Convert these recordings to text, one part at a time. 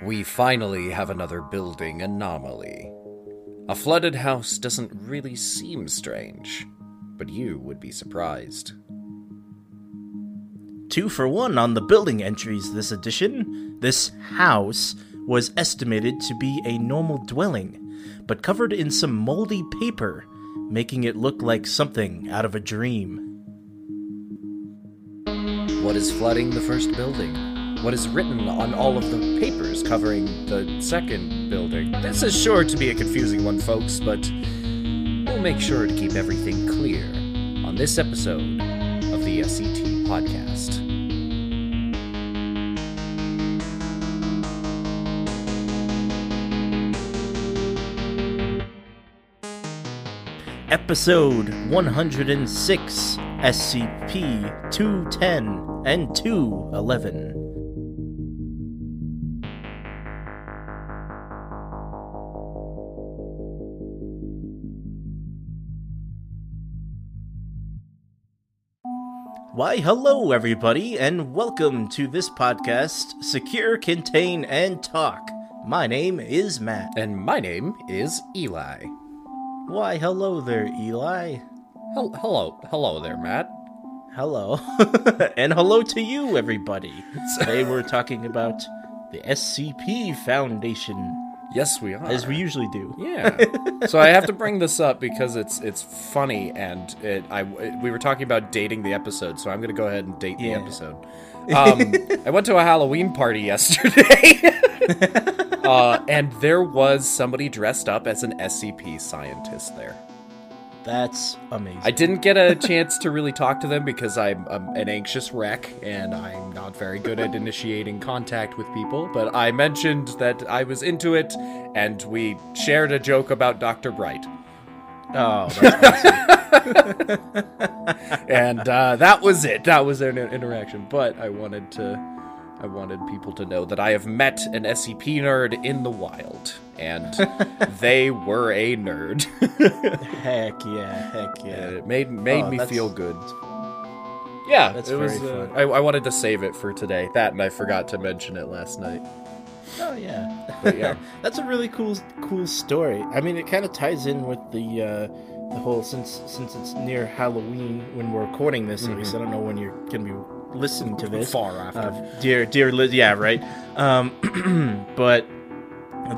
We finally have another building anomaly. A flooded house doesn't really seem strange, but you would be surprised. Two for one on the building entries this edition. This house was estimated to be a normal dwelling, but covered in some moldy paper, making it look like something out of a dream. What is flooding the first building? What is written on all of the papers covering the second building? This is sure to be a confusing one, folks, but we'll make sure to keep everything clear on this episode of the SCT podcast. Episode 106 SCP 210 and 211. Why, hello, everybody, and welcome to this podcast Secure, Contain, and Talk. My name is Matt. And my name is Eli. Why, hello there, Eli. Hel- hello, hello there, Matt. Hello. and hello to you, everybody. Today we're talking about the SCP Foundation, Yes, we are. as we usually do. Yeah. so I have to bring this up because it's it's funny and it I we were talking about dating the episode, so I'm going to go ahead and date the episode. Um, I went to a Halloween party yesterday. uh, and there was somebody dressed up as an SCP scientist there. That's amazing. I didn't get a chance to really talk to them because I'm, I'm an anxious wreck and I'm not very good at initiating contact with people. But I mentioned that I was into it, and we shared a joke about Dr. Bright. oh, that's and uh, that was it. That was their interaction. But I wanted to, I wanted people to know that I have met an SCP nerd in the wild, and they were a nerd. heck yeah, heck yeah. And it made made Oh, me that's- feel good. Yeah, That's it was. very Uh, fun. I, I wanted to save it for today. That, and I forgot to mention it last night. Oh yeah. But yeah. That's a really cool cool story. I mean, it kind of ties in with the uh, the whole since since it's near Halloween when we're recording this. At least I don't know when you're gonna be listening to this. Far after. Uh, dear dear Liz, yeah, right. Um, but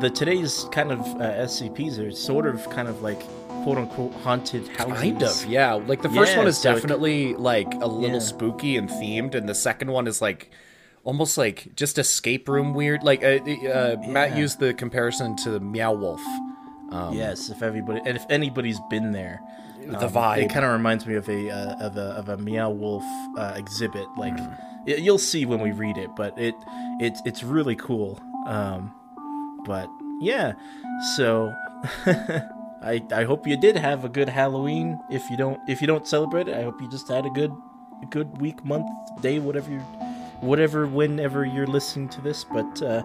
the today's kind of uh, SCPs are sort of kind of like quote unquote haunted houses. Kind of, yeah. Like the first Yeah, one is so it- definitely like a little Yeah. spooky and themed, and the second one is like almost like just escape room weird. Like uh, uh, Matt used the comparison to Meow Wolf. Um, Yes, if everybody and if anybody's been there, The um, vibe. It kind of reminds me of a uh, of a of a Meow Wolf uh, exhibit. Like Mm. you'll see when we read it, but it it's it's really cool. Um, but yeah, so I I hope you did have a good Halloween. If you don't if you don't celebrate it, I hope you just had a good good week, month, day, whatever you whatever whenever you're listening to this. But uh,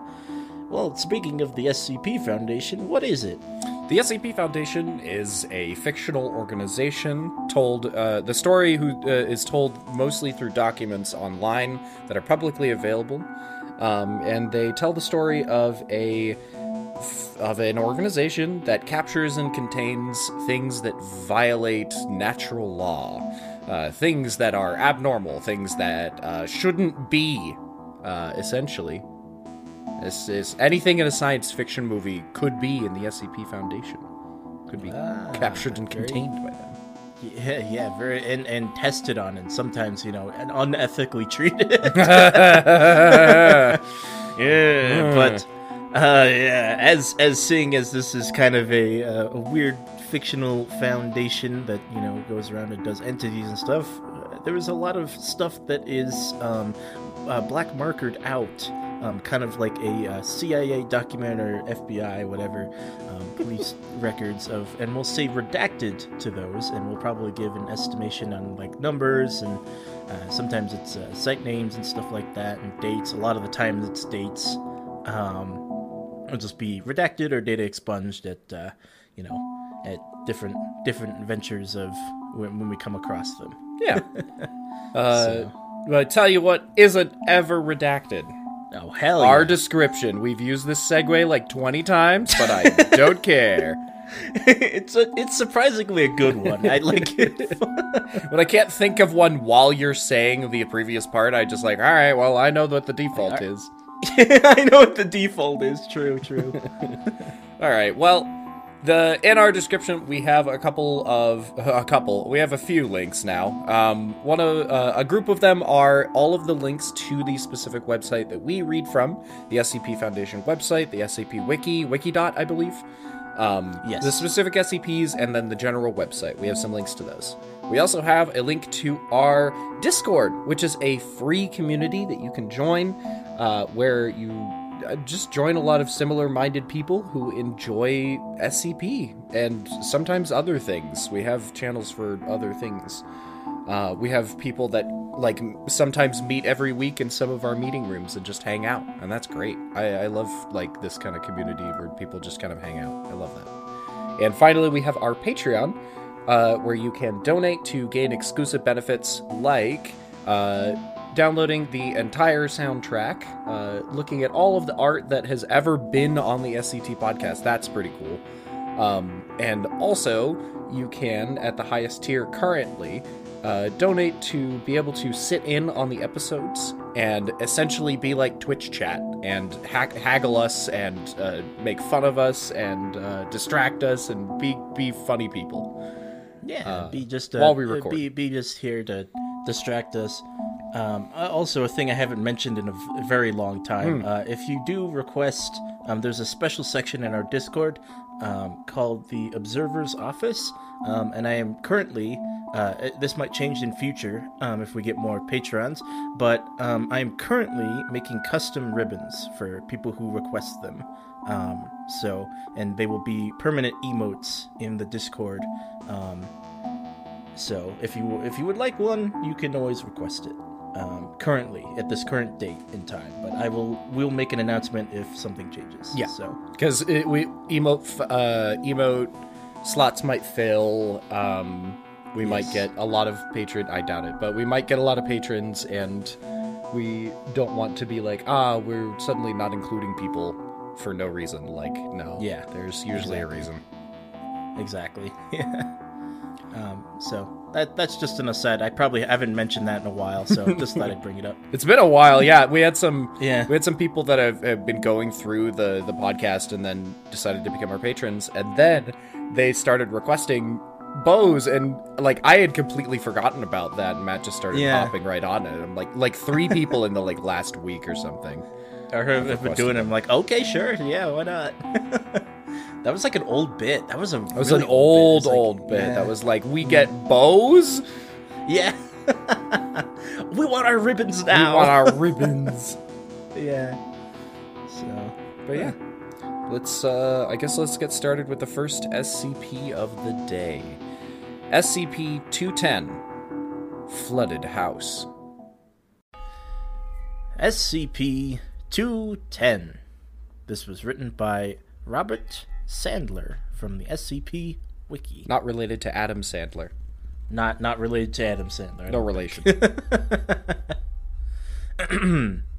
well, speaking of the SCP Foundation, what is it? The SCP Foundation is a fictional organization told. Uh, the story who uh, is told mostly through documents online that are publicly available, um, and they tell the story of a of an organization that captures and contains things that violate natural law, uh, things that are abnormal, things that uh, shouldn't be, uh, essentially. This is anything in a science fiction movie could be in the SCP Foundation. Could be Ah, captured and very- contained by them. Yeah, yeah, very and and tested on, and sometimes you know, and unethically treated. yeah, but uh, yeah, as as seeing as this is kind of a uh, a weird fictional foundation that you know goes around and does entities and stuff, uh, there is a lot of stuff that is um, uh, black markered out. Um, kind of like a uh, CIA document or FBI, whatever, um, police records of, and we'll say redacted to those, and we'll probably give an estimation on like numbers and uh, sometimes it's uh, site names and stuff like that, and dates. A lot of the times it's dates. Um, it'll just be redacted or data expunged at uh, you know at different different ventures of when, when we come across them. Yeah. Uh, So- But I tell you what isn't ever redacted. Oh hell Our yeah. description. We've used this segue like 20 times, but I don't care. it's a, it's surprisingly a good one. I like it. When I can't think of one while you're saying the previous part, I just like, all right, well, I know what the default is. I know what the default is. True, true. All right. Well, the in our description we have a couple of a couple. We have a few links now. Um, one of uh, a group of them are all of the links to the specific website that we read from, the SCP Foundation website, the SCP Wiki, Wikidot, I believe. Um, Yes. The specific SCPs and then the general website. We have some links to those. We also have a link to our Discord, which is a free community that you can join, uh, where you just join a lot of similar minded people who enjoy SCP and sometimes other things. We have channels for other things. Uh, we have people that like sometimes meet every week in some of our meeting rooms and just hang out, and that's great. I, I love like this kind of community where people just kind of hang out. I love that. And finally, we have our Patreon, uh, where you can donate to gain exclusive benefits like uh, downloading the entire soundtrack, uh, looking at all of the art that has ever been on the SCT podcast. That's pretty cool. Um, and also, you can, at the highest tier currently, uh, donate to be able to sit in on the episodes and essentially be like Twitch chat and ha- haggle us and uh, make fun of us and uh, distract us and be be funny people. Yeah, Uh, be just uh, while we uh, record. Be be just here to distract us. Um, uh, also, a thing I haven't mentioned in a v- very long time. Hmm. Uh, if you do request, um, there's a special section in our Discord um, called the Observer's Office, um, and I am currently. Uh, this might change in future um, if we get more patrons, but um, I am currently making custom ribbons for people who request them. Um, so, and they will be permanent emotes in the Discord. Um, so, if you if you would like one, you can always request it. Um, currently, at this current date in time, but I will we'll make an announcement if something changes. Yeah. So, because we emote uh, emote slots might fill. Um, we might get a lot of patron. I doubt it, but we might get a lot of patrons, and we don't want to be like, ah, we're suddenly not including people for no reason. Like, no, Yeah, there's usually exactly. a reason. exactly. Yeah. Um, so that that's just an aside. I probably haven't mentioned that in a while, so just thought I'd bring it up. It's been a while. Yeah, we had some. Yeah. we had some people that have, have been going through the the podcast and then decided to become our patrons, and then they started requesting bows, and like I had completely forgotten about that, and Matt just started Yeah. hopping right on it. I'm like like three people in the like last week or something. I heard if we're doing it. I'm like, okay, sure, yeah, why not? that was like an old bit. That was a. It was an old old bit that was like we get bows, Yeah. we want our ribbons now. we want our ribbons. yeah. So, But yeah, let's. Uh, I guess let's get started with the first SCP of the day. SCP 210 Flooded House. SCP 210. This was written by Robert Sandler from the SCP Wiki. Not related to Adam Sandler. Not not related to Adam Sandler. No relation.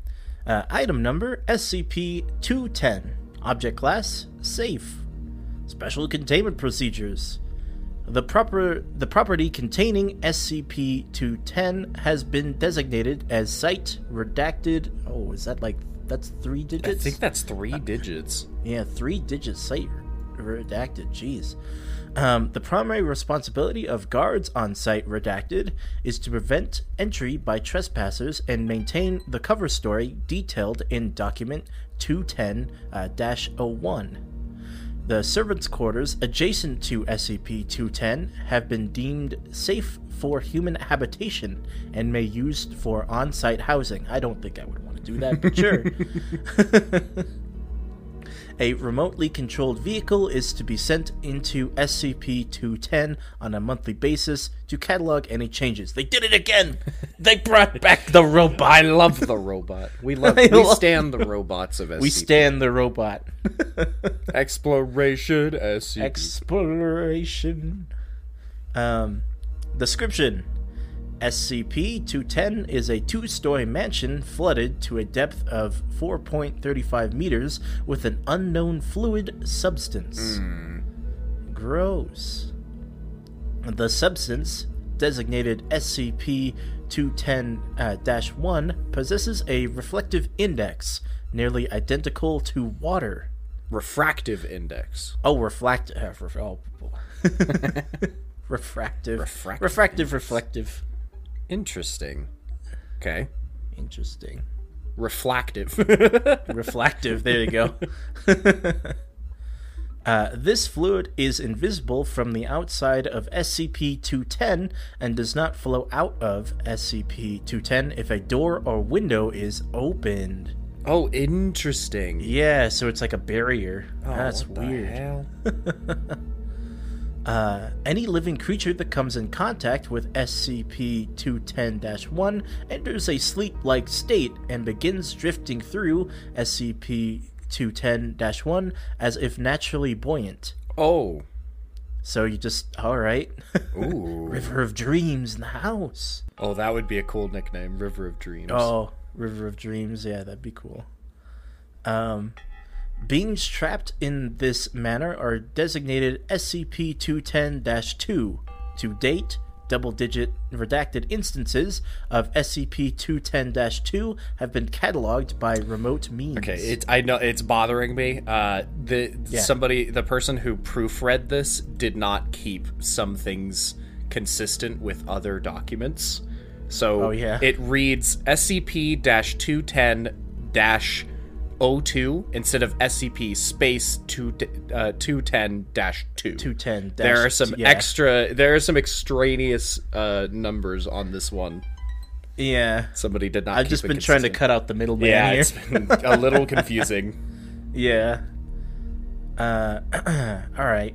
Uh, item number SCP 210. Object class Safe. Special containment procedures. The proper the property containing SCP 210 has been designated as Site Redacted. Oh, is that like that's three digits. I think that's three digits. Yeah, three digit site redacted. Jeez. Um, the primary responsibility of guards on site redacted is to prevent entry by trespassers and maintain the cover story detailed in document 210 uh, 01. The servants' quarters adjacent to SCP 210 have been deemed safe for human habitation and may used for on site housing. I don't think I would want do that, but sure. A remotely controlled vehicle is to be sent into SCP 210 on a monthly basis to catalog any changes. They did it again! They brought back the robot! I love the robot. We love. I we love- stand the robots of SCP. We stand the robot. exploration SCP. Exploration. Um, description SCP 210 is a two story mansion flooded to a depth of 4.35 meters with an unknown fluid substance. Gross. The substance, designated SCP 210 1, possesses a reflective index nearly identical to water. Refractive index. Oh, reflect. Uh, ref- oh. refractive. Refractive Refractive, reflective. Interesting. Okay. Interesting. Reflective. Reflective. There you go. Uh, this fluid is invisible from the outside of SCP 210 and does not flow out of SCP 210 if a door or window is opened. oh, interesting. Yeah, so it's like a barrier. Oh, That's weird. Uh, any living creature that comes in contact with SCP 210 1 enters a sleep like state and begins drifting through SCP 210 1 as if naturally buoyant. Oh. So you just, alright. Ooh. River of Dreams in the house. Oh, that would be a cool nickname, River of Dreams. Oh, River of Dreams. Yeah, that'd be cool. Um, beings trapped in this manner are designated SCP 210 2. To date, double digit redacted instances of SCP 210 2 have been cataloged by remote means. Okay, it I know it's bothering me. Uh the Yeah. somebody the person who proofread this did not keep some things consistent with other documents. So Oh, yeah. it reads SCP-210-02 instead of SCP space 2 uh, 210-2. 210 There are some yeah. extra there are some extraneous uh numbers on this one. Yeah. Somebody did not I've just been trying to cut out the middleman Yeah, here. it's been a little confusing. Yeah. Uh, all right.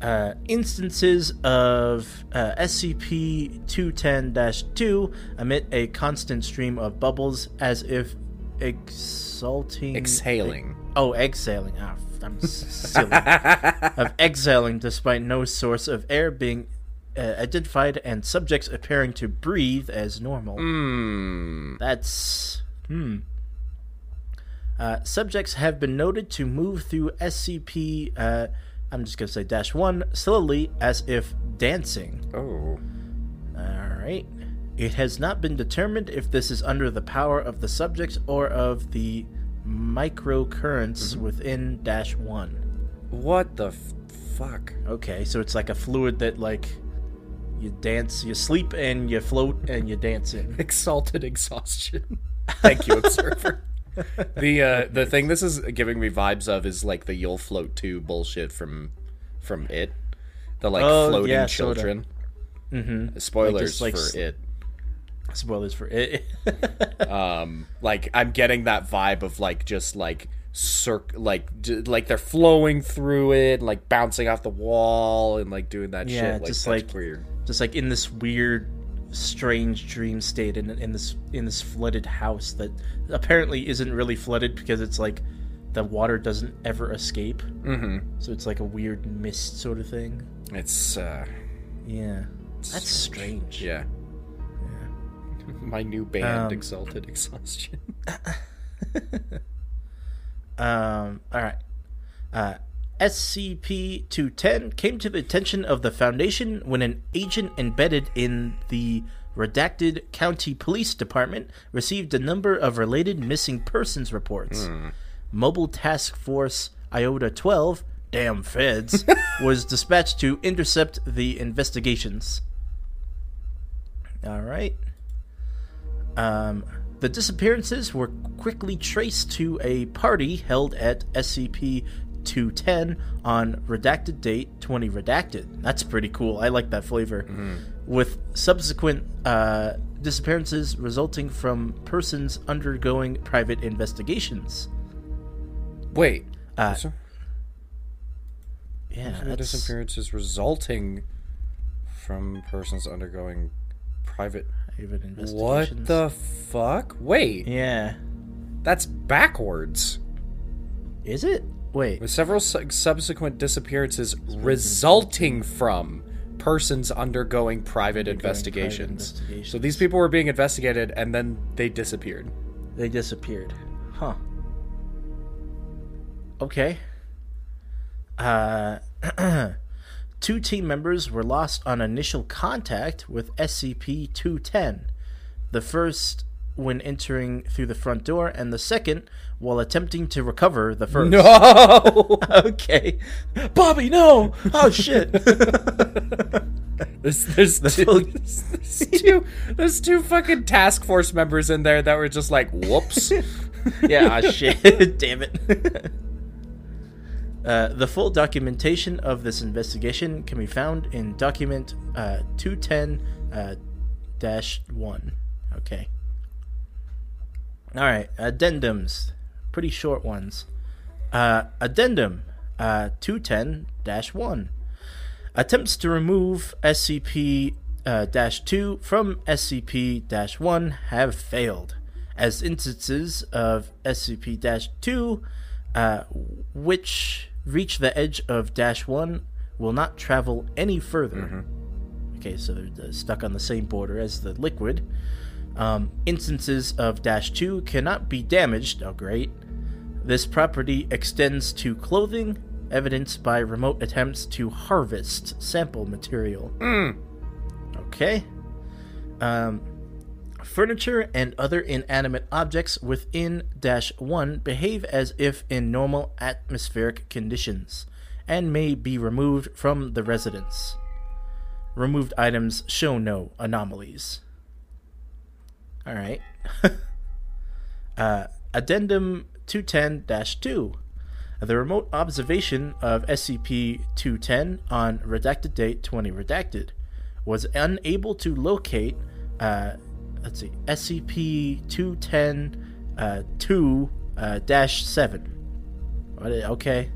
Uh, instances of uh, SCP 210 2 emit a constant stream of bubbles as if exulting. Exhaling. oh, exhaling. Ah, I'm silly. of exhaling despite no source of air being uh, identified and subjects appearing to breathe as normal. Hmm. That's hmm. Uh, subjects have been noted to move through SCP. Uh, I'm just gonna say dash one slowly, as if dancing. Oh. All right. It has not been determined if this is under the power of the subjects or of the microcurrents within dash one. What the f- fuck? Okay, so it's like a fluid that like you dance, you sleep, and you float, and you dance in. Exalted exhaustion. Thank you, observer. the uh, the thing this is giving me vibes of is like the "You'll Float Too" bullshit from from it. The like Oh, floating yeah, children. Mm-hmm. Spoilers like, for s- it. Spoilers for it. Um, like I'm getting that vibe of like just like circ like j- like they're flowing through it, like bouncing off the wall and like doing that Yeah, shit. Like, just like- weird. just like in this weird strange dream state in, in this in this flooded house that apparently isn't really flooded because it's like the water doesn't ever escape Mm-hmm. so it's like a weird mist sort of thing It's uh, yeah that's strange yeah. My new band, Um, Exalted Exhaustion. Um, all right. Uh, SCP 210 came to the attention of the Foundation when an agent embedded in the redacted county police department received a number of related missing persons reports. Mobile Task Force Iota 12, damn feds, was dispatched to intercept the investigations. All right. Um, the disappearances were quickly traced to a party held at SCP 210 on redacted date 20 redacted. That's pretty cool. I like that flavor. With subsequent uh, disappearances resulting from persons undergoing private investigations. Wait. Uh, so, Yeah, disappearances resulting from persons undergoing private. Private What the fuck? Wait, Yeah. that's backwards. Is it? Wait. With several su- subsequent disappearances resulting from persons undergoing private private investigations. investigations. So these people were being investigated and then they disappeared. They disappeared. Huh. Okay. Uh, two team members were lost on initial contact with SCP 210. The first when entering through the front door, and the second while attempting to recover the first. No. okay. Bobby, no! Oh, shit. There's, there's, two, full- there's, there's two there's two fucking task force members in there that were just like whoops. yeah, ah, shit. Damn it. Uh, the full documentation of this investigation can be found in document uh, 210 uh, dash 1. Okay. Alright, addendums. Pretty short ones. Uh, addendum uh, 210 dash 1. Attempts to remove SCP uh, dash 2 from SCP dash 1 have failed, as instances of SCP dash 2 uh, which reach the edge of dash 1 will not travel any further. Okay, so they're stuck on the same border as the liquid. Um, instances of dash 2 cannot be damaged. Oh, great. This property extends to clothing, evidenced by remote attempts to harvest sample material. Okay. Um, furniture and other inanimate objects within dash 1 behave as if in normal atmospheric conditions and may be removed from the residence. Removed items show no anomalies. All right. uh, addendum 210 2. The remote observation of SCP 210 on redacted date 20 redacted was unable to locate, uh, let's see, SCP 210 uh, 2 uh, dash 7. Okay.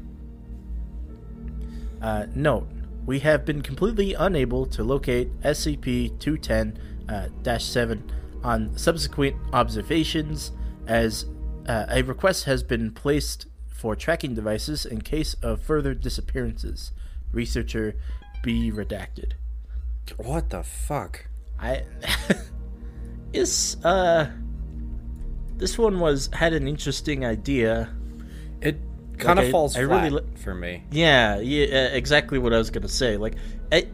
Uh, note, we have been completely unable to locate SCP 210 uh, 7 on subsequent observations as uh, a request has been placed for tracking devices in case of further disappearances. Researcher be redacted. what the fuck? I is uh this one was had an interesting idea. It kind of I- falls I flat really li- for me. Yeah, yeah, exactly what I was gonna say. Like, it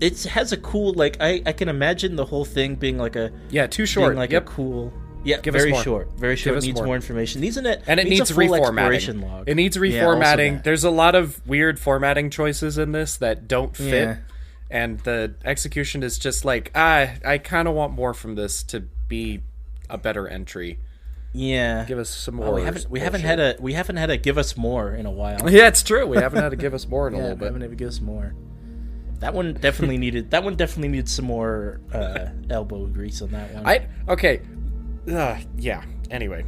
it has a cool like I I can imagine the whole thing being like a Yeah, too short. like yep. a cool. Yeah, Give very short, very short. us needs more. more. information. Needs an and it needs, full reformatting. log. It needs reformatting. that. There's a lot of weird formatting choices in this that don't fit. Yeah. And the execution is just like, ah, I kind of want more from this to be a better entry. yeah. Give us some more. Oh, we haven't we haven't had a we haven't had a give us more in a while. Yeah, it's true. We haven't had a give us more in a Yeah, little we bit. haven't even give us more. That one definitely needed. That one definitely needed some more uh, elbow grease on that one. I okay. Uh, yeah. Anyway,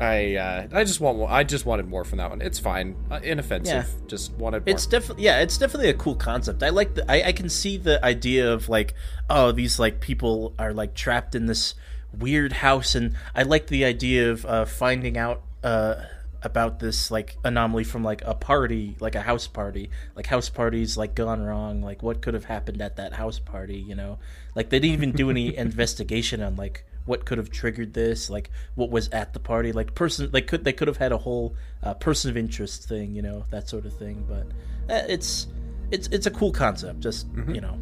I uh, I just want more. I just wanted more from that one. It's fine. Uh, inoffensive. Yeah. Just wanted more. It's definitely yeah, it's definitely a cool concept. I like the I, I can see the idea of like oh these like people are like trapped in this weird house and I like the idea of uh, finding out uh, about this like anomaly from like a party like a house party like house parties like gone wrong like what could have happened at that house party you know like they didn't even do any investigation on like what could have triggered this like what was at the party like person like could they could have had a whole uh, person of interest thing you know that sort of thing but uh, it's it's it's a cool concept just you know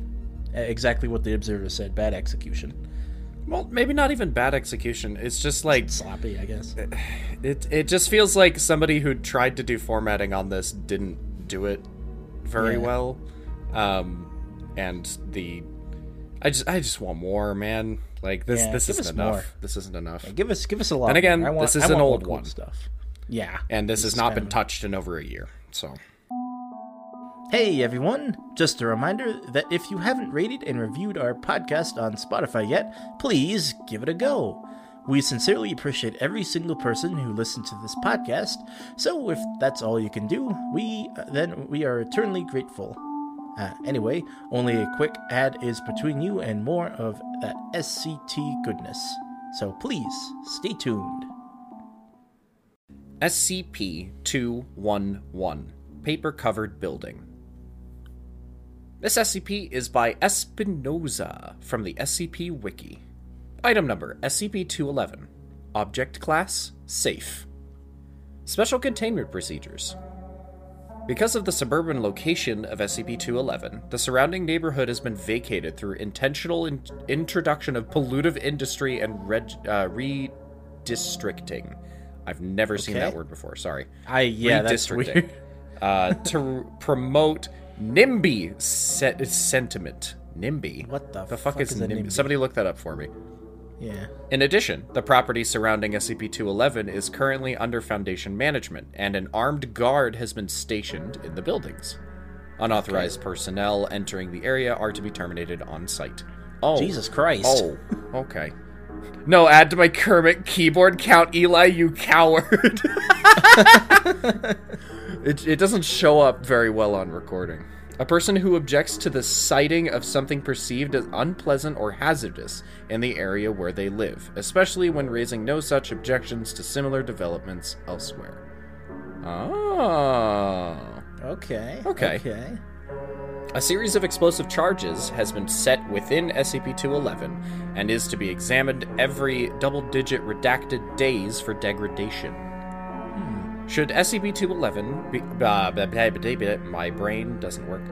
exactly what the observer said bad execution well, maybe not even bad execution. It's just like sloppy i guess it. It just feels like somebody who tried to do formatting on this didn't do it very Yeah. well. Um, and the I just I just want more, man. Like this Yeah, this isn't enough. more. This isn't enough. give us give us a lot And again. Want, this is an old cool one. stuff yeah And this, This has not been of- touched in over a year. So Hey everyone! Just a reminder that if you haven't rated and reviewed our podcast on Spotify yet, please give it a go. We sincerely appreciate every single person who listened to this podcast, so if that's all you can do, we uh, then we are eternally grateful. Uh, anyway, only a quick ad is between you and more of that SCT goodness. So please stay tuned. SCP 211 Paper Covered Building. This SCP is by Espinoza from the SCP Wiki. Item number SCP 211. Object Class Safe. Special Containment Procedures. Because of the suburban location of SCP 211, the surrounding neighborhood has been vacated through intentional in- introduction of pollutive industry and reg- uh, redistricting. I've never seen that word before, sorry. I yeah, that's Redistricting. weird. uh, to promote NIMBY se- sentiment. NIMBY? What the the fuck, fuck is, is NIMBY? NIMBY? Somebody look that up for me. Yeah. In addition, the property surrounding SCP 211 is currently under Foundation management, and an armed guard has been stationed in the buildings. Unauthorized personnel entering the area are to be terminated on site. Oh. Jesus Christ. Oh, okay. No, add to my Kermit keyboard count, Eli, you coward. it, it doesn't show up very well on recording. A person who objects to the siting of something perceived as unpleasant or hazardous in the area where they live, especially when raising no such objections to similar developments elsewhere. Oh. Okay. Okay. Okay. A series of explosive charges has been set within SCP 211 and is to be examined every double digit redacted days for degradation. Should SCP 211 be. Uh, my brain doesn't work.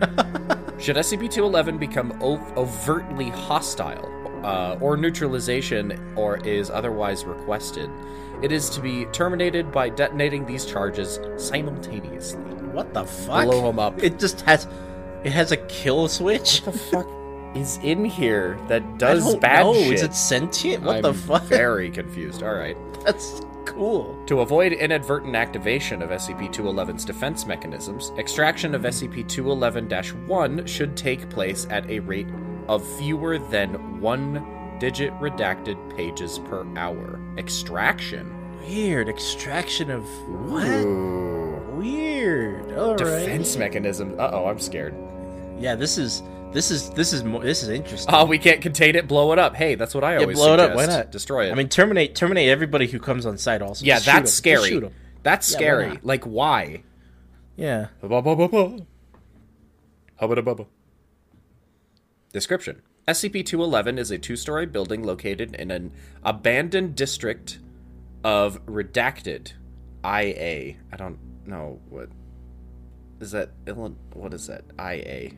Should SCP 211 become o- overtly hostile uh, or neutralization or is otherwise requested, it is to be terminated by detonating these charges simultaneously. What the fuck? Blow 'em up. It just has it has a kill switch. What the fuck is in here that does bad know. shit? Is it sentient? What I'm the fuck? Very confused. All right. That's cool. To avoid inadvertent activation of SCP-211's defense mechanisms, extraction of SCP-211-1 should take place at a rate of fewer than one-digit redacted pages per hour. Extraction. Weird extraction of what? Ooh. Weird. All right. Defense mechanism. Uh oh, I'm scared. Yeah, this is this is this is more this is interesting. Oh, we can't contain it. Blow it up. Hey, that's what I always blow it up. Why not? Destroy it. I mean, terminate terminate everybody who comes on site. Also, yeah, Just shoot that's 'em. Just scary. shoot 'em. That's Yeah, why scary. not? Like, why? Yeah. Hubba bubba bubba. Hubba bubba. Description SCP 211 is a two story building located in an abandoned district of Redacted IA. I don't know what. Is that. Illinois- What is that? IA.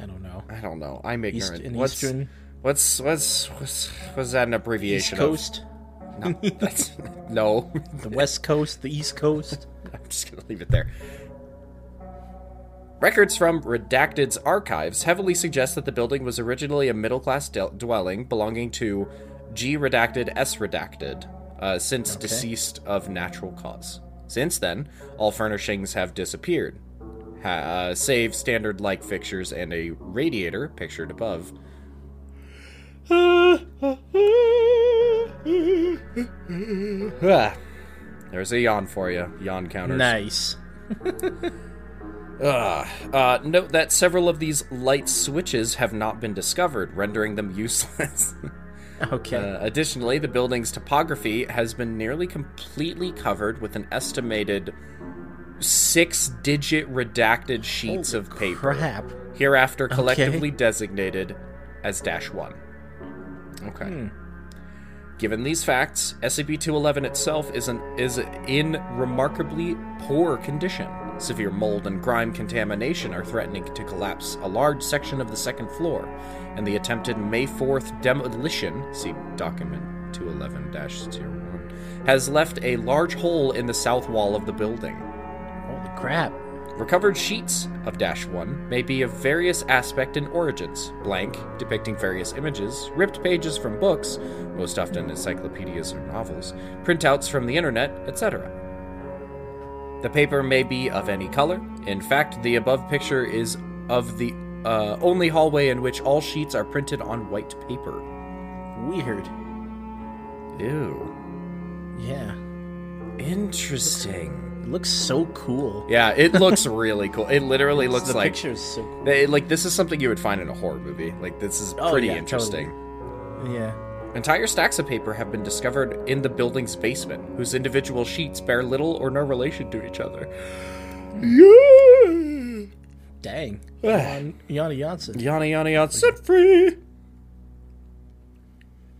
I don't know. I don't know. I'm East, ignorant. in what's, Eastern what's, what's, what's. Was that an abbreviation? East Coast, of? No. That's, no. the West Coast, the East Coast. I'm just going to leave it there. Records from Redacted's archives heavily suggest that the building was originally a middle class del- dwelling belonging to G Redacted S Redacted, uh, since deceased of natural cause. Since then, all furnishings have disappeared, uh, save standard light fixtures and a radiator pictured above. Ah, There's a yawn for you, yawn counters. Nice. Ugh. Uh, note that several of these light switches have not been discovered, rendering them useless. Okay. Uh, additionally, the building's topography has been nearly completely covered with an estimated six digit redacted sheets of paper, Crap. hereafter collectively designated as Dash 1. Okay. Hmm. Given these facts, SCP 211 itself is, an, is in remarkably poor condition. Severe mold and grime contamination are threatening to collapse a large section of the second floor, and the attempted May 4th demolition, see document 211 01, has left a large hole in the south wall of the building. Crap. Recovered sheets of Dash 1 may be of various aspect and origins blank, depicting various images, ripped pages from books, most often encyclopedias or novels, printouts from the internet, etc. The paper may be of any color. In fact, the above picture is of the uh, only hallway in which all sheets are printed on white paper. Weird. Ew. Yeah. Interesting. It looks so cool. Yeah, it looks really cool. It literally looks the like picture is so cool. They- like this is something you would find in a horror movie. Like this is Oh, pretty yeah, interesting. Yeah. Entire stacks of paper have been discovered in the building's basement, whose individual sheets bear little or no relation to each other. Yeah. Dang. Jan- Jana Janssen. Yana Yana Yana set free.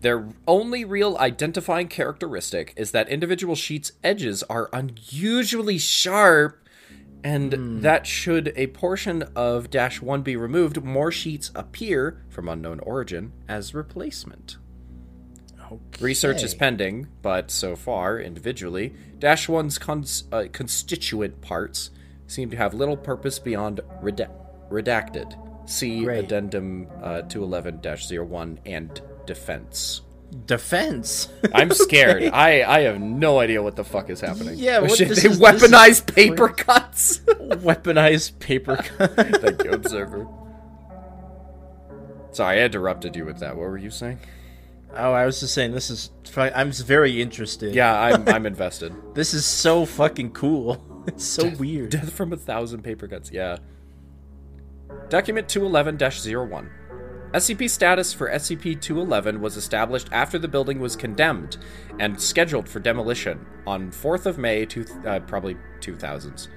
Their only real identifying characteristic is that individual sheets' edges are unusually sharp, and that should a portion of Dash 1 be removed, more sheets appear, from unknown origin, as replacement. Okay. Research is pending, but so far, individually, Dash 1's cons- uh, constituent parts seem to have little purpose beyond reda- redacted. See Great. Addendum uh, 211 01 and Defense. Defense. I'm scared. I, I have no idea what the fuck is happening. Yeah, Oh, what- shit, they is- this is weaponize paper cuts. Weaponized paper cut. Thank you, Observer. Sorry, I interrupted you with that. What were you saying? oh, I was just saying this is. I'm very interested. Yeah, I'm I'm invested. This is so fucking cool. It's so weird. Death from a thousand paper cuts, yeah. Document 211 01. SCP status for SCP 211 was established after the building was condemned and scheduled for demolition on 4th of May, two, uh, probably 2000s.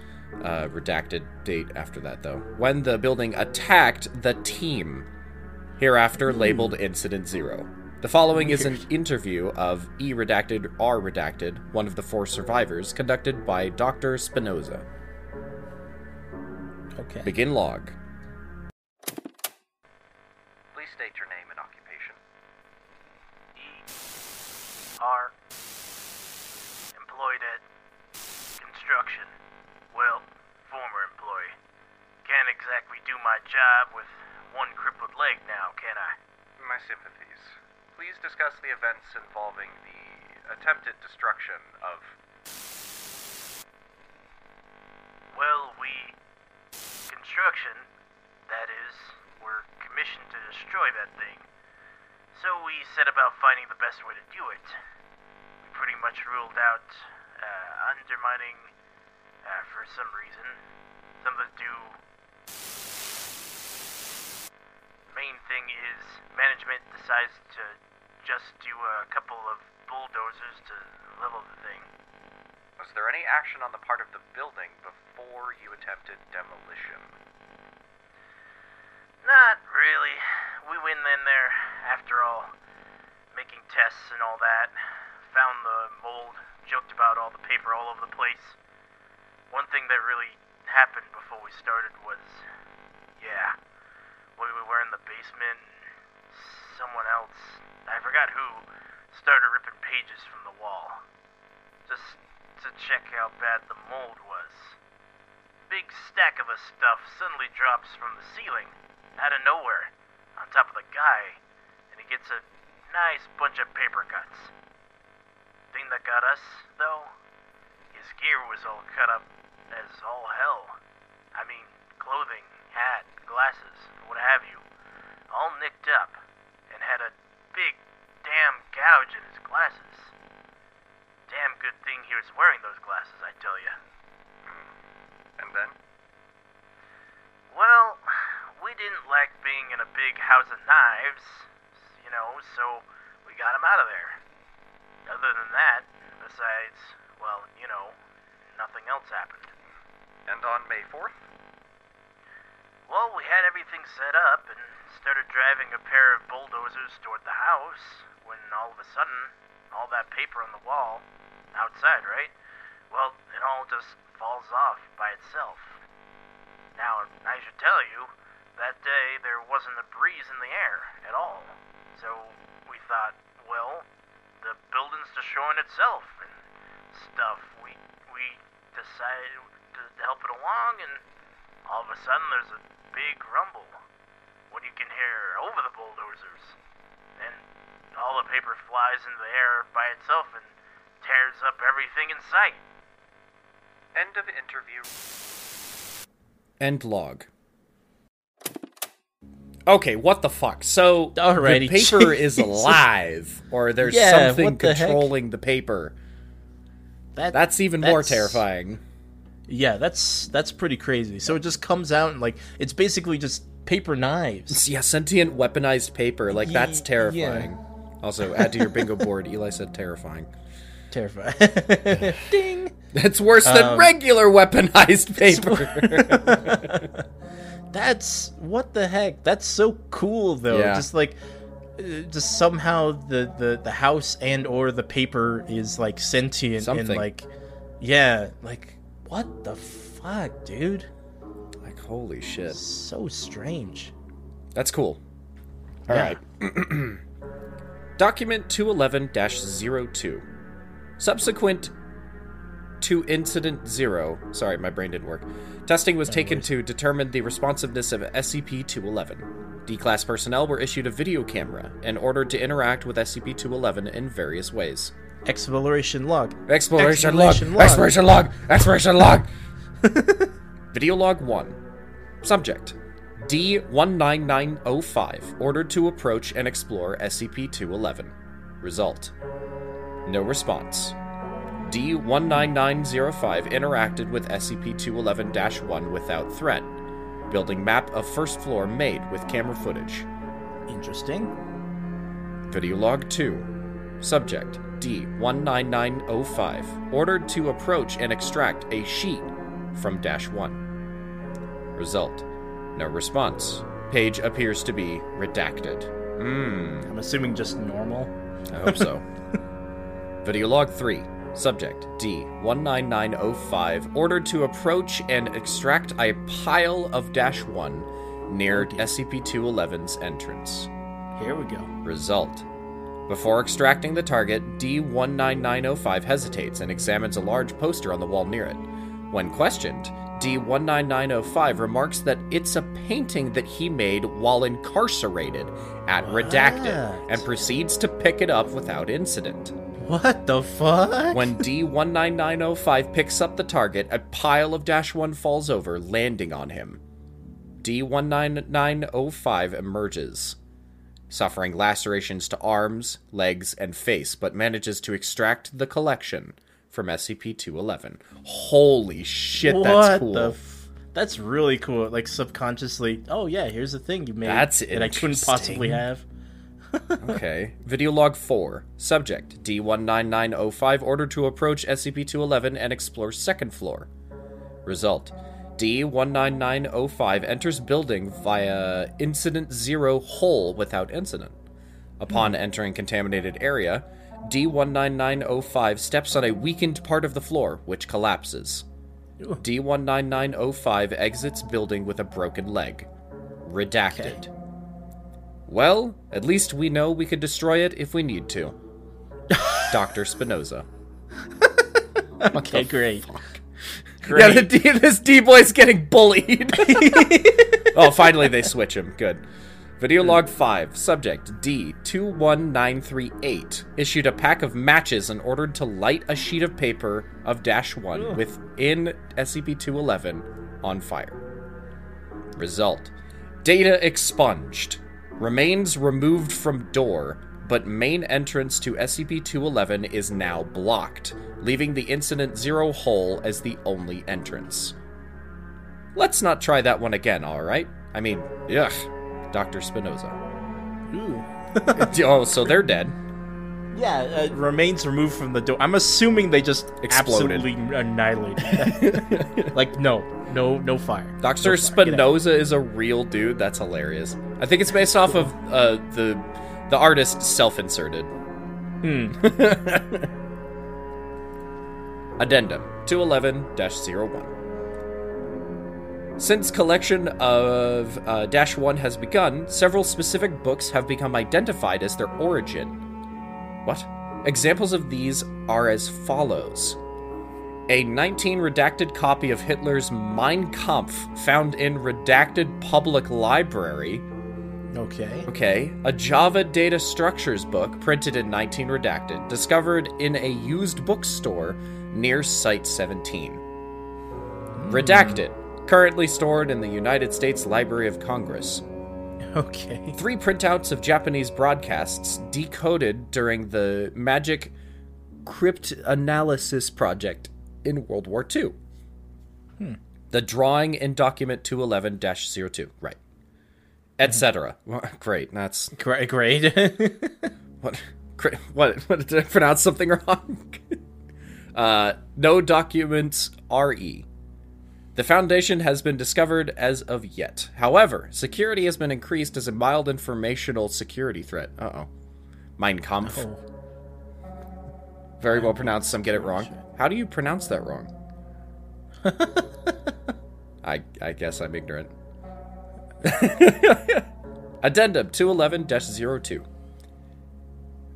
Uh, redacted date after that, though. When the building attacked the team, hereafter labeled Incident Zero. The following is an interview of E redacted R redacted, one of the four survivors, conducted by Dr. Spinoza. Okay. Begin log. Please state your name and occupation. E. R. Employed at construction. Well, former employee. Can't exactly do my job with one crippled leg now, can I? My sympathies. Please discuss the events involving the attempted destruction of. Well, we. Construction, that is, were commissioned to destroy that thing. So we set about finding the best way to do it. We pretty much ruled out uh, undermining uh, for some reason. Something to do. Main thing is management decides to just do a couple of bulldozers to level the thing. Was there any action on the part of the building before you attempted demolition? Not really. We went in there, after all, making tests and all that. Found the mold, joked about all the paper all over the place. One thing that really happened before we started was, yeah, we were in the basement, someone else, I forgot who, started ripping pages from the wall. Just to check how bad the mold was. Big stack of the stuff suddenly drops from the ceiling, out of nowhere, on top of the guy, and he gets a nice bunch of paper cuts. Thing that got us, though, his gear was all cut up as all hell. I mean, clothing, hat, glasses, what have you, all nicked up, and had a big damn gouge in his glasses. Damn good thing he was wearing those glasses, I tell you. Hmm. And then? Well, we didn't like being in a big house of knives, you know, so we got him out of there. Other than that, besides, well, you know, nothing else happened. And on May 4th? Well, we had everything set up and started driving a pair of bulldozers toward the house when all of a sudden, all that paper on the wall, outside, right? Well, it all just falls off by itself. Now, I should tell you, that day there wasn't a breeze in the air at all. So we thought, well, the building's destroying itself and stuff. We we decided to help it along, and all of a sudden there's a big rumble. What you can hear over the bulldozers, and all the paper flies into the air by itself and tears up everything in sight. End of interview. End log. Okay, what the fuck? So Alrighty, the paper is alive, or there's Yeah, something what the heck? controlling the paper. That, That's even more terrifying. Yeah, that's that's pretty crazy. So it just comes out and like it's basically just paper knives. Yeah, sentient weaponized paper. Like that's terrifying. Also, add to your bingo board. Eli said terrifying. Terrifying. Ding. That's worse than Um, regular weaponized paper. That's what the heck? That's so cool though. Yeah. Just like uh, just somehow the, the the house and or the paper is like sentient and like yeah, like what the fuck, dude? Like, holy shit. So strange. That's cool. All Yeah. right. Document 211 02. Subsequent to Incident Zero, sorry, my brain didn't work. Testing was taken to determine the responsiveness of SCP 211. D class personnel were issued a video camera and ordered to interact with SCP 211 in various ways. Exploration log. Exploration, Exploration log. log. Exploration log. Exploration log. Video log 1. Subject D19905 ordered to approach and explore SCP 211. Result No response. D19905 interacted with SCP 211 1 without threat. Building map of first floor made with camera footage. Interesting. Video log 2. Subject D19905 ordered to approach and extract a sheet from Dash 1. Result No response. Page appears to be redacted. Mmm, I'm assuming just normal. I hope so. Video log 3. Subject D19905 ordered to approach and extract a pile of Dash 1 near SCP 211's entrance. Here we go. Result. Before extracting the target, D19905 hesitates and examines a large poster on the wall near it. When questioned, D19905 remarks that it's a painting that he made while incarcerated at Redacted and proceeds to pick it up without incident. What the fuck? When D19905 picks up the target, a pile of Dash 1 falls over, landing on him. D19905 emerges, suffering lacerations to arms, legs, and face, but manages to extract the collection from SCP 211. Holy shit, that's what cool. the f- That's really cool. Like subconsciously, oh yeah, here's the thing you made That's that I couldn't possibly have. Okay. Video log 4. Subject D19905 ordered to approach SCP 211 and explore second floor. Result D19905 enters building via Incident Zero hole without incident. Upon hmm. entering contaminated area, D19905 steps on a weakened part of the floor, which collapses. D19905 exits building with a broken leg. Redacted. Well, at least we know we could destroy it if we need to. Dr. Spinoza. Okay, great. Yeah, the D, this D boy's getting bullied. oh, finally they switch him. Good. Video log 5. Subject D21938 issued a pack of matches and ordered to light a sheet of paper of Dash 1 within SCP 211 on fire. Result Data expunged. Remains removed from door, but main entrance to SCP 211 is now blocked, leaving the Incident Zero hole as the only entrance. Let's not try that one again, alright? I mean, ugh. Dr. Spinoza. Ooh. oh, so they're dead. Yeah, uh, remains removed from the door. I'm assuming they just Exploded. absolutely annihilated. like no, no, no fire. Dr. No fire. Get out. Spinoza is a real dude. That's hilarious. I think it's based off of uh, the the artist self-inserted. Hmm. Addendum 211-01. Since collection of uh, Dash 1 has begun, several specific books have become identified as their origin. What? Examples of these are as follows. A 19 redacted copy of Hitler's Mein Kampf found in redacted public library. Okay. Okay. A Java data structures book printed in 19 redacted, discovered in a used bookstore near Site 17. Hmm. Redacted, currently stored in the United States Library of Congress. Okay. Three printouts of Japanese broadcasts decoded during the Magic Crypt Analysis Project in World War II. Hmm. The drawing in document 211 02. Right. Etc. Well, Great. That's. Great. Great. What? cra- What? What? Did I pronounce something wrong? uh, no documents RE. The Foundation has been discovered as of yet. However, security has been increased as a mild informational security threat. Uh oh. Mein Kampf. Oh. Very well pronounced. Some get it wrong. How do you pronounce that wrong? I I guess I'm ignorant. Addendum 211-02.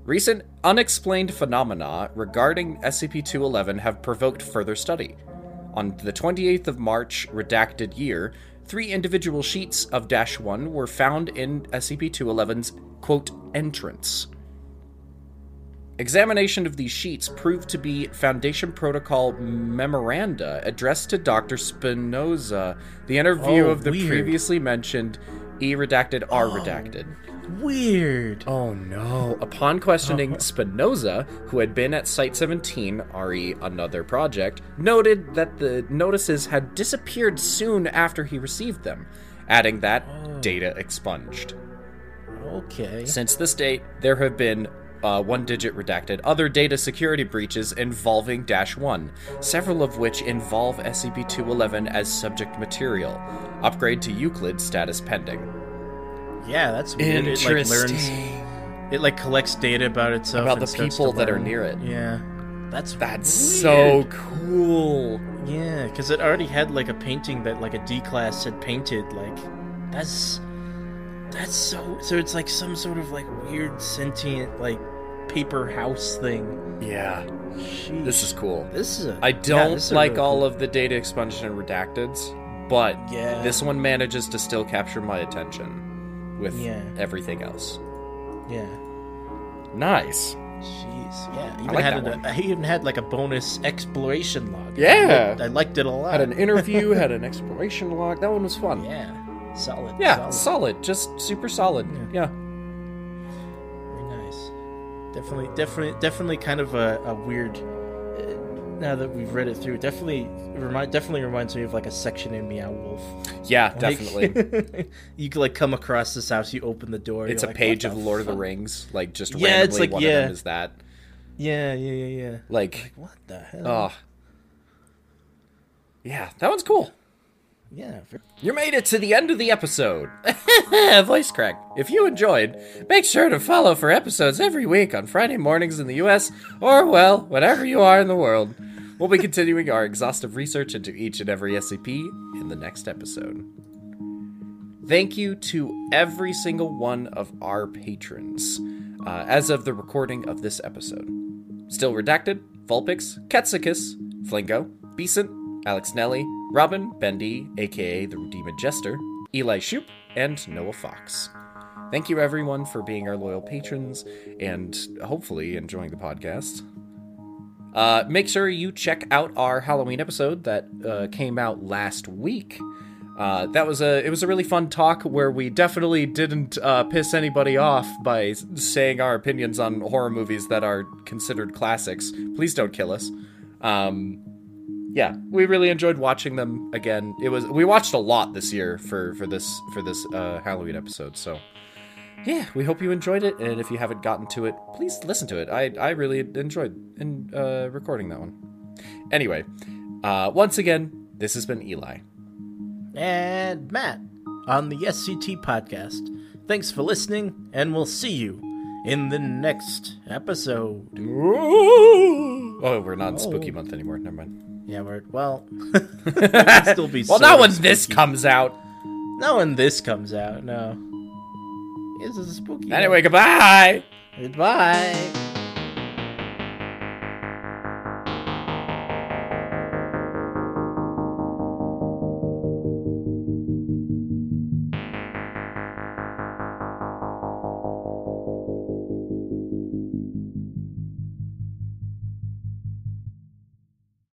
Recent unexplained phenomena regarding SCP-211 have provoked further study. On the 28th of March, redacted year, three individual sheets of Dash 1 were found in SCP-211's quote entrance. Examination of these sheets proved to be Foundation Protocol memoranda addressed to Dr. Spinoza, the interview Oh, of the weird. previously mentioned E redacted R oh, redacted. Weird. Oh no. Upon questioning Spinoza, who had been at Site 17, RE another project, noted that the notices had disappeared soon after he received them, adding that oh. data expunged. Okay. Since this date, there have been uh, one digit redacted other data security breaches involving Dash 1, several of which involve SCP 211 as subject material. Upgrade to Euclid status pending. Yeah, that's weird. It like learns. It like collects data about itself About and the people that are near it. Yeah, that's That's weird. so cool. Yeah, because it already had like a painting that like a D class had painted. Like, that's that's so. So it's like some sort of like weird sentient like paper house thing. Yeah. Sheesh. This is cool. This is. A, I yeah, don't this is a like really all cool- of the data expunged and redacteds, but Yeah. this one manages to still capture my attention with Yeah. everything else. Yeah. Nice. Jeez. Yeah. Even like had that an, I even had like a bonus exploration log. Yeah. I liked it a lot. Had an interview, had an exploration log. That one was fun. Yeah. Solid. Yeah, Solid. solid. Just super solid. Yeah. Definitely, definitely, definitely kind of a, a weird. Uh, now that we've read it through, definitely remind, definitely reminds me of like a section in Meow Wolf. Yeah, Like- definitely. you could like come across this house, you open the door. it's a like, page of the Lord of the? Rings. Like just Yeah, randomly it's like- one of yeah. them is that. Yeah, yeah, yeah, yeah. Like, What the hell? oh. Yeah, that one's cool. Yeah. You made it to the end of the episode. Voice crack. If you enjoyed, make sure to follow for episodes every week on Friday mornings in the US, or, well, whatever you are in the world. We'll be continuing our exhaustive research into each and every SCP in the next episode. Thank you to every single one of our patrons uh, as of the recording of this episode. Still Redacted, Vulpix, Ketsicus, Flingo, Beeson, Alex Nelly, Robin, Bendy, aka the Redeemed Jester, Eli Shoop, and Noah Fox. Thank you everyone for being our loyal patrons and hopefully enjoying the podcast. Uh, make sure you check out our Halloween episode that uh, came out last week. Uh, that was a it was a really fun talk where we definitely didn't uh, piss anybody off by saying our opinions on horror movies that are considered classics. Please don't kill us. Um, yeah, we really enjoyed watching them again. It was we watched a lot this year for for this for this uh, Halloween episode. So yeah, we hope you enjoyed it. And if you haven't gotten to it, please listen to it. I I really enjoyed in uh, recording that one. Anyway, uh, once again, this has been Eli. And Matt on the SCT podcast. Thanks for listening, and we'll see you in the next episode. Oh, we're not in spooky month anymore. Never mind. Yeah, we're well. still be Well, not when this comes out. Not when this comes out. No. This is a spooky. Anyway, goodbye. goodbye.